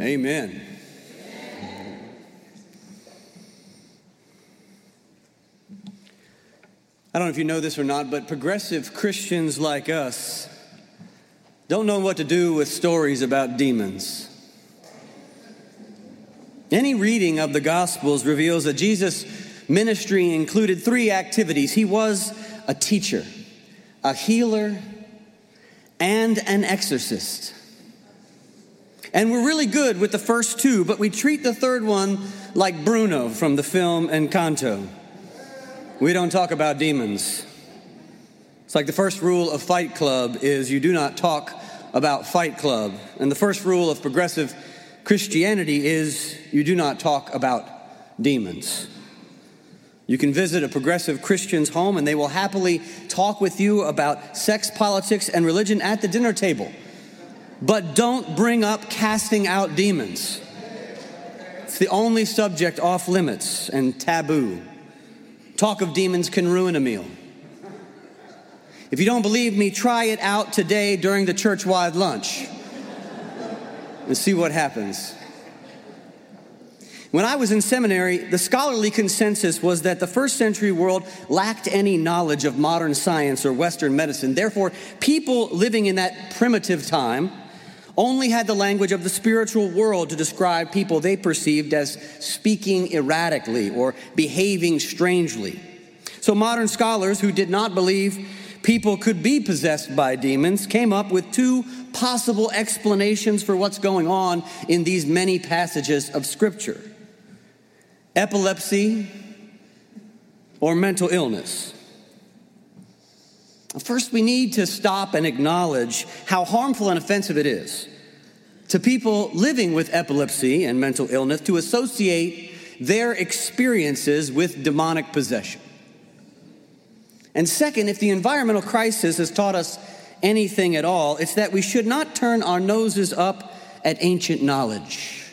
Amen. I don't know if you know this or not, but progressive Christians like us don't know what to do with stories about demons. Any reading of the Gospels reveals that Jesus' ministry included three activities. He was a teacher, a healer, and an exorcist. And we're really good with the first two, but we treat the third one like Bruno from the film Encanto. We don't talk about demons. It's like the first rule of Fight Club is you do not talk about Fight Club. And the first rule of progressive Christianity is you do not talk about demons. You can visit a progressive Christian's home and they will happily talk with you about sex, politics, and religion at the dinner table. But don't bring up casting out demons. It's the only subject off limits and taboo. Talk of demons can ruin a meal. If you don't believe me, try it out today during the church wide lunch and see what happens. When I was in seminary, the scholarly consensus was that the first century world lacked any knowledge of modern science or Western medicine. Therefore, people living in that primitive time only had the language of the spiritual world to describe people they perceived as speaking erratically or behaving strangely. So, modern scholars who did not believe people could be possessed by demons came up with two possible explanations for what's going on in these many passages of Scripture epilepsy or mental illness. First, we need to stop and acknowledge how harmful and offensive it is to people living with epilepsy and mental illness to associate their experiences with demonic possession. And second, if the environmental crisis has taught us anything at all, it's that we should not turn our noses up at ancient knowledge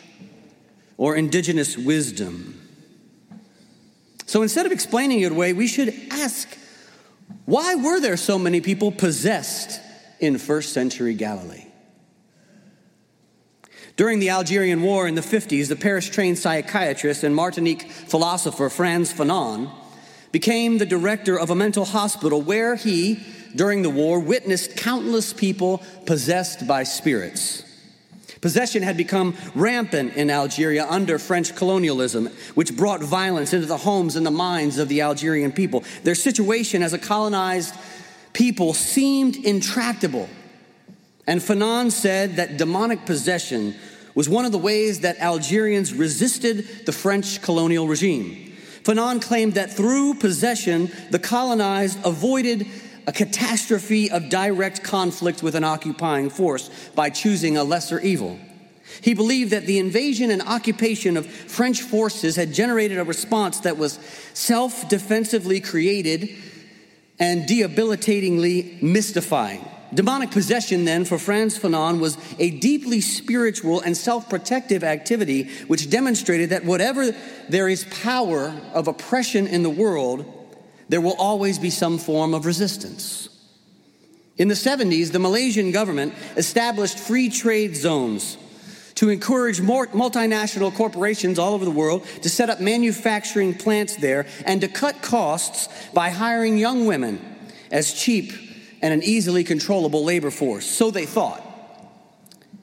or indigenous wisdom. So instead of explaining it away, we should ask why were there so many people possessed in first century Galilee? During the Algerian War in the 50s, the Paris trained psychiatrist and Martinique philosopher Frantz Fanon became the director of a mental hospital where he, during the war, witnessed countless people possessed by spirits. Possession had become rampant in Algeria under French colonialism, which brought violence into the homes and the minds of the Algerian people. Their situation as a colonized people seemed intractable. And Fanon said that demonic possession was one of the ways that Algerians resisted the French colonial regime. Fanon claimed that through possession, the colonized avoided a catastrophe of direct conflict with an occupying force by choosing a lesser evil. He believed that the invasion and occupation of French forces had generated a response that was self defensively created and debilitatingly mystifying. Demonic possession, then, for Frantz Fanon was a deeply spiritual and self protective activity which demonstrated that whatever there is power of oppression in the world, there will always be some form of resistance. In the 70s, the Malaysian government established free trade zones to encourage multinational corporations all over the world to set up manufacturing plants there and to cut costs by hiring young women as cheap and an easily controllable labor force. So they thought.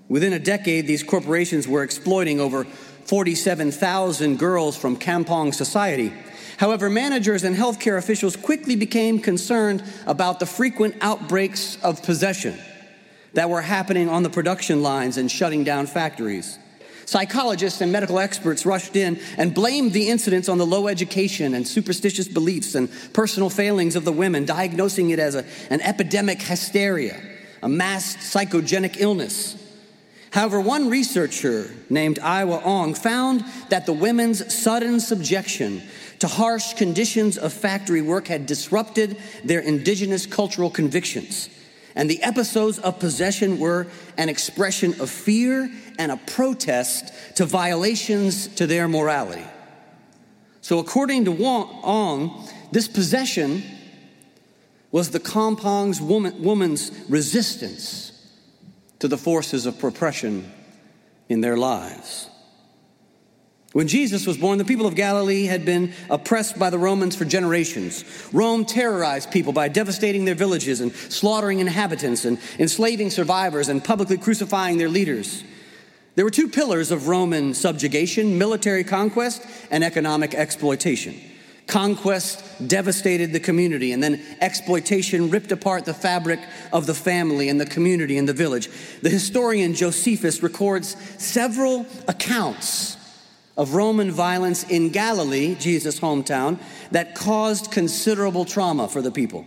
Within a decade, these corporations were exploiting over 47,000 girls from Kampong society However, managers and healthcare officials quickly became concerned about the frequent outbreaks of possession that were happening on the production lines and shutting down factories. Psychologists and medical experts rushed in and blamed the incidents on the low education and superstitious beliefs and personal failings of the women, diagnosing it as a, an epidemic hysteria, a mass psychogenic illness. However, one researcher named Aihwa Ong found that the women's sudden subjection to harsh conditions of factory work had disrupted their indigenous cultural convictions. And the episodes of possession were an expression of fear and a protest to violations to their morality. So, according to Ong, this possession was the Kampong's woman, woman's resistance to the forces of oppression in their lives. When Jesus was born, the people of Galilee had been oppressed by the Romans for generations. Rome terrorized people by devastating their villages and slaughtering inhabitants and enslaving survivors and publicly crucifying their leaders. There were two pillars of Roman subjugation military conquest and economic exploitation. Conquest devastated the community, and then exploitation ripped apart the fabric of the family and the community and the village. The historian Josephus records several accounts of Roman violence in Galilee, Jesus' hometown, that caused considerable trauma for the people.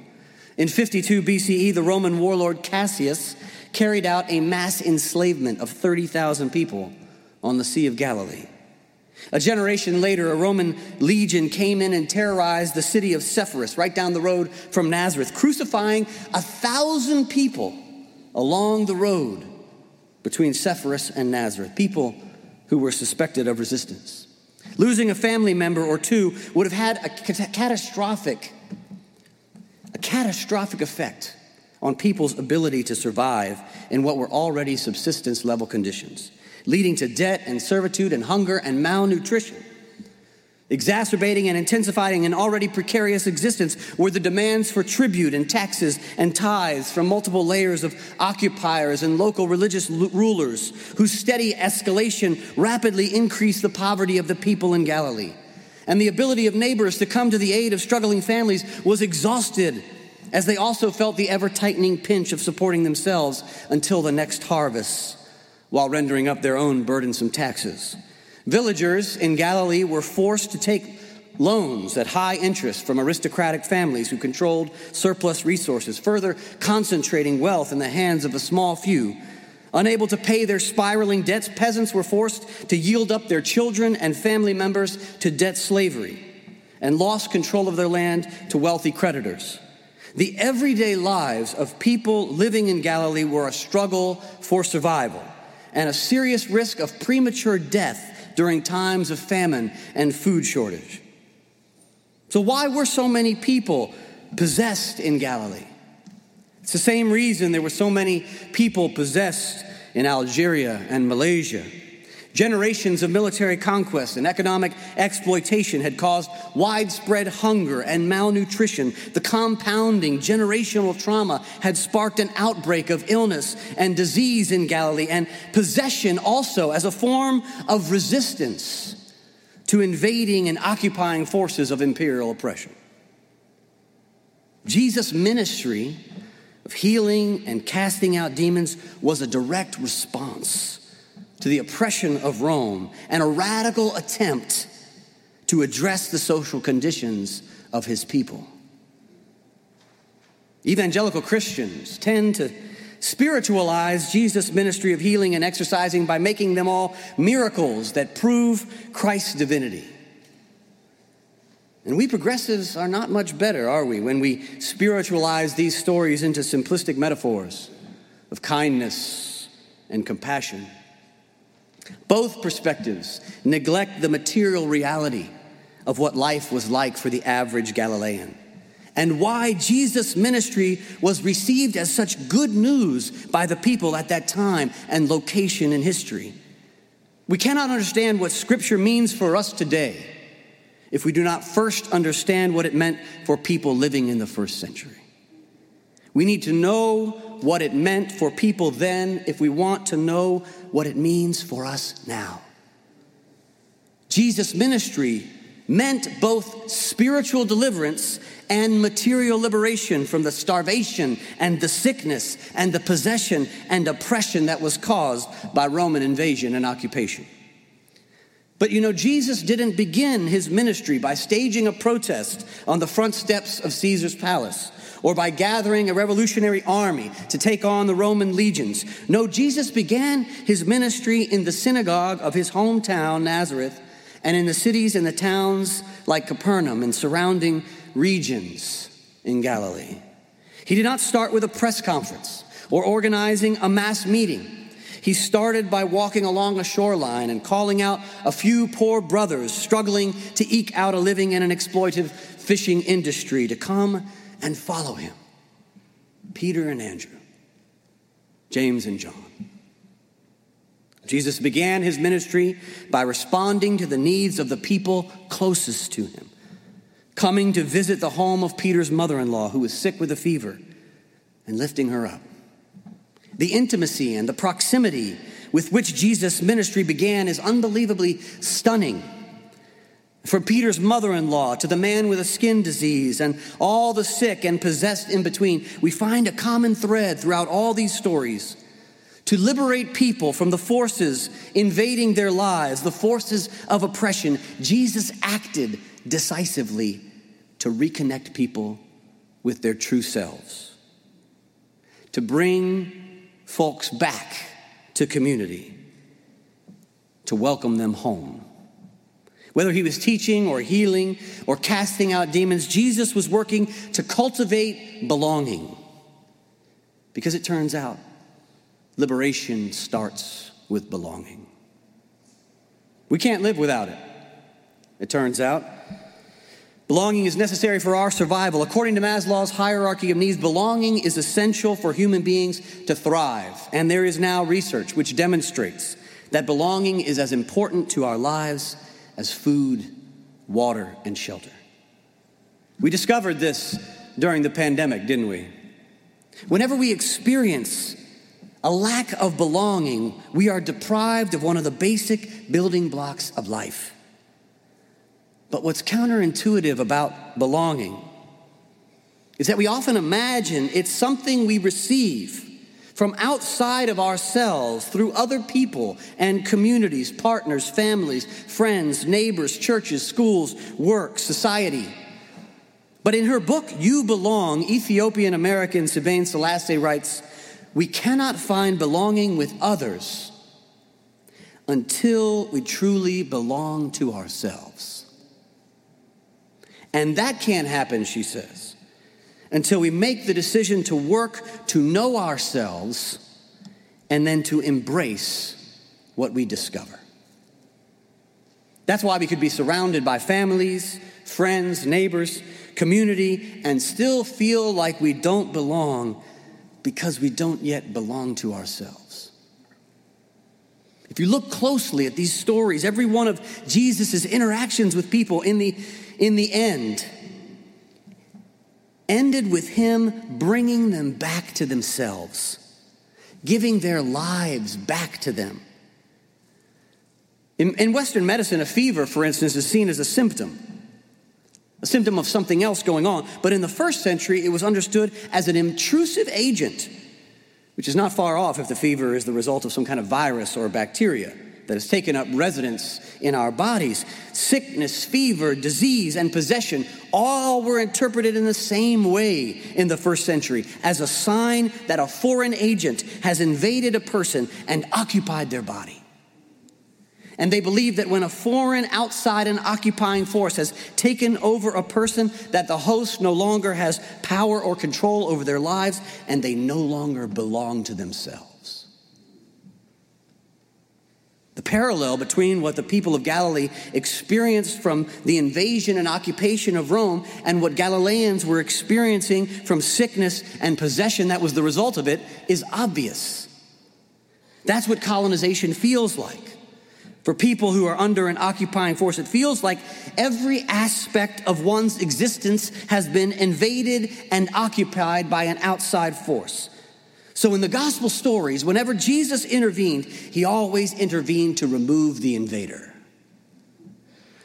In 52 BCE, the Roman warlord Cassius carried out a mass enslavement of 30,000 people on the Sea of Galilee. A generation later, a Roman legion came in and terrorized the city of Sepphoris, right down the road from Nazareth, crucifying a thousand people along the road between Sepphoris and Nazareth, people who were suspected of resistance. Losing a family member or two would have had a catastrophic, a catastrophic effect on people's ability to survive in what were already subsistence level conditions leading to debt and servitude and hunger and malnutrition. Exacerbating and intensifying an already precarious existence were the demands for tribute and taxes and tithes from multiple layers of occupiers and local religious rulers, whose steady escalation rapidly increased the poverty of the people in Galilee. And the ability of neighbors to come to the aid of struggling families was exhausted, as they also felt the ever tightening pinch of supporting themselves until the next harvest while rendering up their own burdensome taxes. Villagers in Galilee were forced to take loans at high interest from aristocratic families who controlled surplus resources, further concentrating wealth in the hands of a small few. Unable to pay their spiraling debts, peasants were forced to yield up their children and family members to debt slavery and lost control of their land to wealthy creditors. The everyday lives of people living in Galilee were a struggle for survival and a serious risk of premature death during times of famine and food shortage. So, why were so many people possessed in Galilee? It's the same reason there were so many people possessed in Algeria and Malaysia. Generations of military conquest and economic exploitation had caused widespread hunger and malnutrition. The compounding generational trauma had sparked an outbreak of illness and disease in Galilee, and possession also as a form of resistance to invading and occupying forces of imperial oppression. Jesus' ministry of healing and casting out demons was a direct response to the oppression of Rome and a radical attempt to address the social conditions of his people. Evangelical Christians tend to spiritualize Jesus' ministry of healing and exorcising by making them all miracles that prove Christ's divinity. And we progressives are not much better, are we, when we spiritualize these stories into simplistic metaphors of kindness and compassion. Both perspectives neglect the material reality of what life was like for the average Galilean and why Jesus' ministry was received as such good news by the people at that time and location in history. We cannot understand what Scripture means for us today if we do not first understand what it meant for people living in the first century. We need to know what it meant for people then if we want to know what it means for us now. Jesus' ministry meant both spiritual deliverance and material liberation from the starvation and the sickness and the possession and oppression that was caused by Roman invasion and occupation. But you know, Jesus didn't begin his ministry by staging a protest on the front steps of Caesar's palace or by gathering a revolutionary army to take on the Roman legions. No, Jesus began his ministry in the synagogue of his hometown, Nazareth, and in the cities and the towns like Capernaum and surrounding regions in Galilee. He did not start with a press conference or organizing a mass meeting. He started by walking along a shoreline and calling out a few poor brothers struggling to eke out a living in an exploitive fishing industry to come and follow him Peter and Andrew, James and John. Jesus began his ministry by responding to the needs of the people closest to him, coming to visit the home of Peter's mother in law, who was sick with a fever, and lifting her up. The intimacy and the proximity with which Jesus' ministry began is unbelievably stunning. From Peter's mother in law to the man with a skin disease and all the sick and possessed in between, we find a common thread throughout all these stories. To liberate people from the forces invading their lives, the forces of oppression, Jesus acted decisively to reconnect people with their true selves, to bring folks back to community, to welcome them home. Whether he was teaching or healing or casting out demons, Jesus was working to cultivate belonging. Because it turns out liberation starts with belonging. We can't live without it, it turns out. Belonging is necessary for our survival. According to Maslow's hierarchy of needs, belonging is essential for human beings to thrive. And there is now research which demonstrates that belonging is as important to our lives as food, water, and shelter. We discovered this during the pandemic, didn't we? Whenever we experience a lack of belonging, we are deprived of one of the basic building blocks of life but what's counterintuitive about belonging is that we often imagine it's something we receive from outside of ourselves through other people and communities, partners, families, friends, neighbors, churches, schools, work, society. But in her book, You Belong, Ethiopian American Sebene Selassie writes, We cannot find belonging with others until we truly belong to ourselves. And that can't happen, she says, until we make the decision to work to know ourselves and then to embrace what we discover. That's why we could be surrounded by families, friends, neighbors, community, and still feel like we don't belong because we don't yet belong to ourselves. If you look closely at these stories, every one of Jesus' interactions with people in the in the end, ended with him bringing them back to themselves, giving their lives back to them. In, in, Western medicine, a fever, for instance, is seen as a symptom, a symptom of something else going on. But in the first century, it was understood as an intrusive agent, which is not far off if the fever is the result of some kind of virus or bacteria that has taken up residence in our bodies. Sickness, fever, disease, and possession all were interpreted in the same way in the first century as a sign that a foreign agent has invaded a person and occupied their body. And they believe that when a foreign, outside, and occupying force has taken over a person, that the host no longer has power or control over their lives and they no longer belong to themselves. Parallel between what the people of Galilee experienced from the invasion and occupation of Rome and what Galileans were experiencing from sickness and possession that was the result of it is obvious. That's what colonization feels like. For people who are under an occupying force, it feels like every aspect of one's existence has been invaded and occupied by an outside force. So, in the gospel stories, whenever Jesus intervened, he always intervened to remove the invader,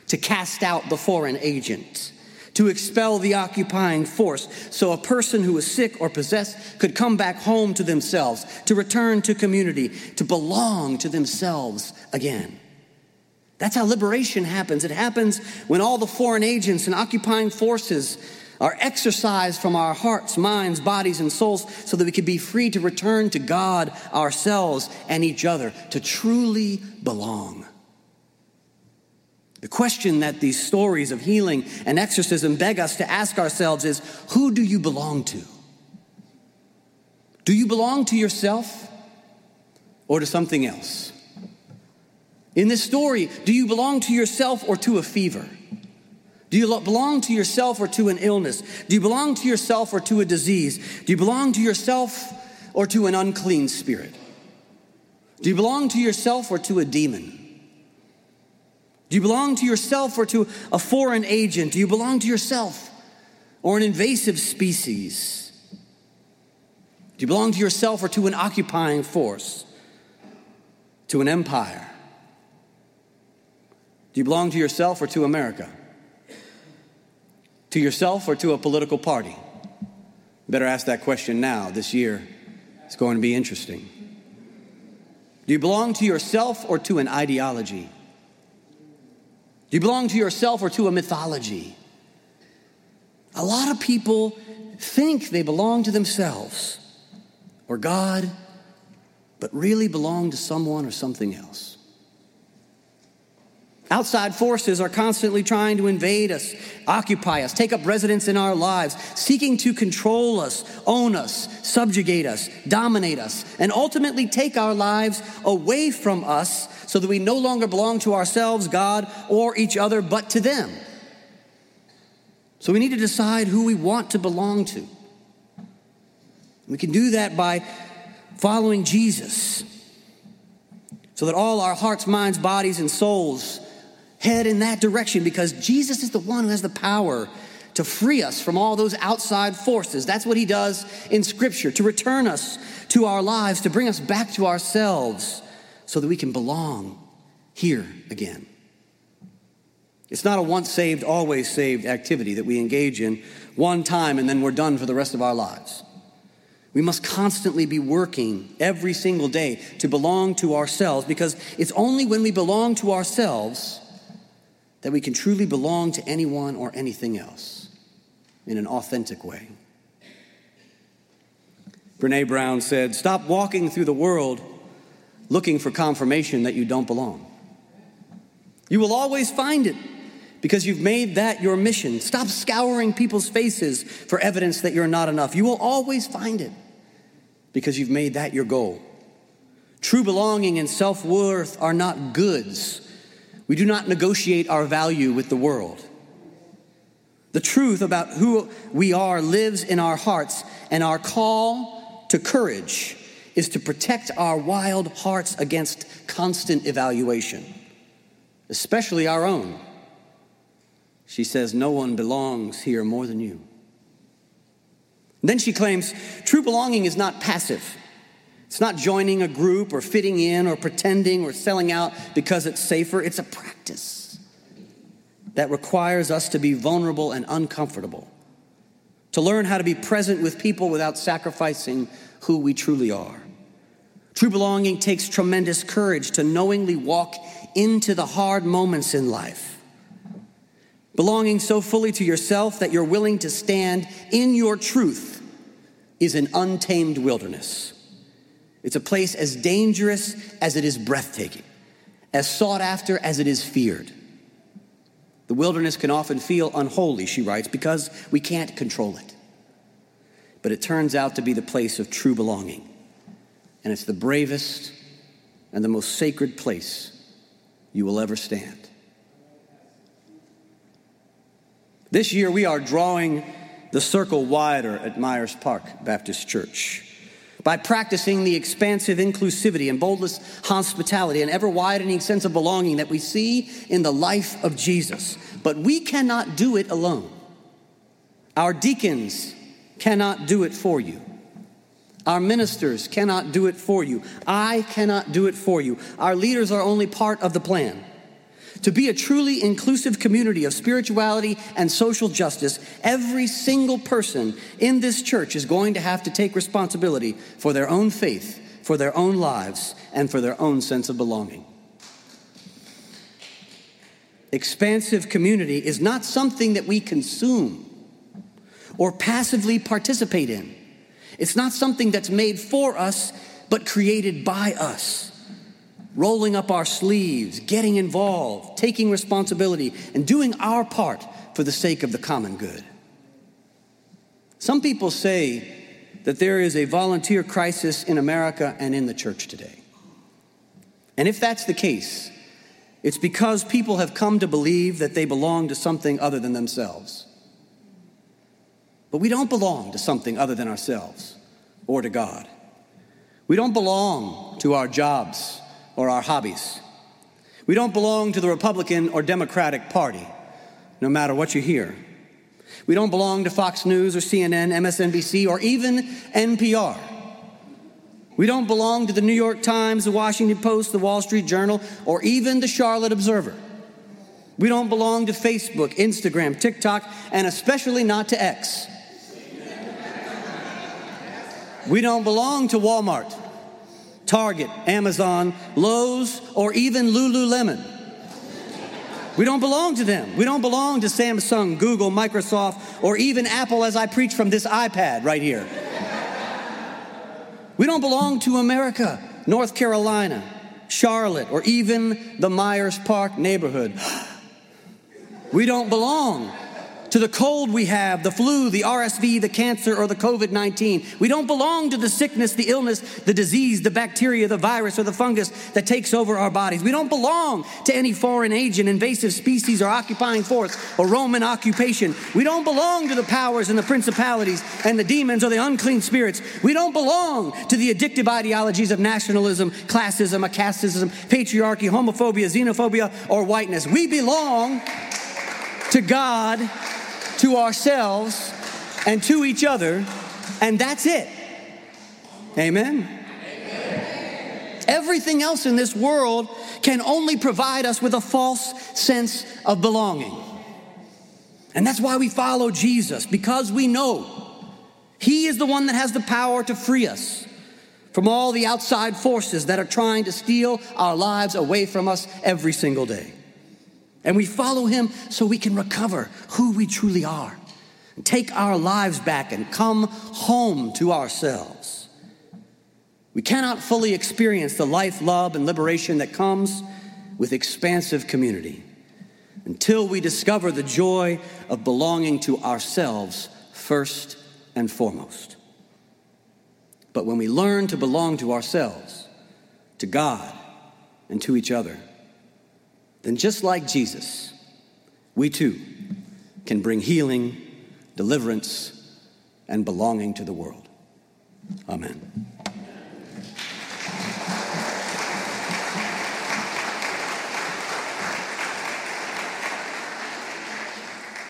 to cast out the foreign agent, to expel the occupying force, so a person who was sick or possessed could come back home to themselves, to return to community, to belong to themselves again. That's how liberation happens. It happens when all the foreign agents and occupying forces are exorcised from our hearts, minds, bodies, and souls so that we can be free to return to God, ourselves, and each other, to truly belong. The question that these stories of healing and exorcism beg us to ask ourselves is who do you belong to? Do you belong to yourself or to something else? In this story, do you belong to yourself or to a fever? Do you belong to yourself or to an illness? Do you belong to yourself or to a disease? Do you belong to yourself or to an unclean spirit? Do you belong to yourself or to a demon? Do you belong to yourself or to a foreign agent? Do you belong to yourself or an invasive species? Do you belong to yourself or to an occupying force? To an empire? Do you belong to yourself or to America? To yourself or to a political party? Better ask that question now, this year. It's going to be interesting. Do you belong to yourself or to an ideology? Do you belong to yourself or to a mythology? A lot of people think they belong to themselves or God, but really belong to someone or something else. Outside forces are constantly trying to invade us, occupy us, take up residence in our lives, seeking to control us, own us, subjugate us, dominate us, and ultimately take our lives away from us so that we no longer belong to ourselves, God, or each other, but to them. So we need to decide who we want to belong to. We can do that by following Jesus so that all our hearts, minds, bodies, and souls head in that direction because Jesus is the one who has the power to free us from all those outside forces. That's what he does in Scripture, to return us to our lives, to bring us back to ourselves so that we can belong here again. It's not a once saved, always saved activity that we engage in one time and then we're done for the rest of our lives. We must constantly be working every single day to belong to ourselves because it's only when we belong to ourselves that we can truly belong to anyone or anything else in an authentic way. Brené Brown said, Stop walking through the world looking for confirmation that you don't belong. You will always find it because you've made that your mission. Stop scouring people's faces for evidence that you're not enough. You will always find it because you've made that your goal. True belonging and self worth are not goods we do not negotiate our value with the world. The truth about who we are lives in our hearts, and our call to courage is to protect our wild hearts against constant evaluation, especially our own. She says, No one belongs here more than you. Then she claims true belonging is not passive. It's not joining a group or fitting in or pretending or selling out because it's safer. It's a practice that requires us to be vulnerable and uncomfortable, to learn how to be present with people without sacrificing who we truly are. True belonging takes tremendous courage to knowingly walk into the hard moments in life. Belonging so fully to yourself that you're willing to stand in your truth is an untamed wilderness. It's a place as dangerous as it is breathtaking, as sought after as it is feared. The wilderness can often feel unholy, she writes, because we can't control it. But it turns out to be the place of true belonging. And it's the bravest and the most sacred place you will ever stand. This year, we are drawing the circle wider at Myers Park Baptist Church by practicing the expansive inclusivity and boldness hospitality and ever widening sense of belonging that we see in the life of Jesus. But we cannot do it alone. Our deacons cannot do it for you. Our ministers cannot do it for you. I cannot do it for you. Our leaders are only part of the plan. To be a truly inclusive community of spirituality and social justice, every single person in this church is going to have to take responsibility for their own faith, for their own lives, and for their own sense of belonging. Expansive community is not something that we consume or passively participate in. It's not something that's made for us, but created by us rolling up our sleeves, getting involved, taking responsibility, and doing our part for the sake of the common good. Some people say that there is a volunteer crisis in America and in the church today. And if that's the case, it's because people have come to believe that they belong to something other than themselves. But we don't belong to something other than ourselves or to God. We don't belong to our jobs or our hobbies. We don't belong to the Republican or Democratic Party, no matter what you hear. We don't belong to Fox News or CNN, MSNBC, or even NPR. We don't belong to the New York Times, the Washington Post, the Wall Street Journal, or even the Charlotte Observer. We don't belong to Facebook, Instagram, TikTok, and especially not to X. We don't belong to Walmart, Target, Amazon, Lowe's, or even Lululemon. We don't belong to them. We don't belong to Samsung, Google, Microsoft, or even Apple as I preach from this iPad right here. We don't belong to America, North Carolina, Charlotte, or even the Myers Park neighborhood. We don't belong to the cold we have, the flu, the RSV, the cancer, or the COVID 19. We don't belong to the sickness, the illness, the disease, the bacteria, the virus, or the fungus that takes over our bodies. We don't belong to any foreign agent, invasive species, or occupying force, or Roman occupation. We don't belong to the powers and the principalities and the demons or the unclean spirits. We don't belong to the addictive ideologies of nationalism, classism, casteism, patriarchy, homophobia, xenophobia, or whiteness. We belong to God to ourselves and to each other, and that's it. Amen. Amen. Everything else in this world can only provide us with a false sense of belonging. And that's why we follow Jesus, because we know He is the one that has the power to free us from all the outside forces that are trying to steal our lives away from us every single day. And we follow him so we can recover who we truly are, take our lives back, and come home to ourselves. We cannot fully experience the life, love, and liberation that comes with expansive community until we discover the joy of belonging to ourselves first and foremost. But when we learn to belong to ourselves, to God, and to each other, then just like Jesus, we too can bring healing, deliverance, and belonging to the world. Amen.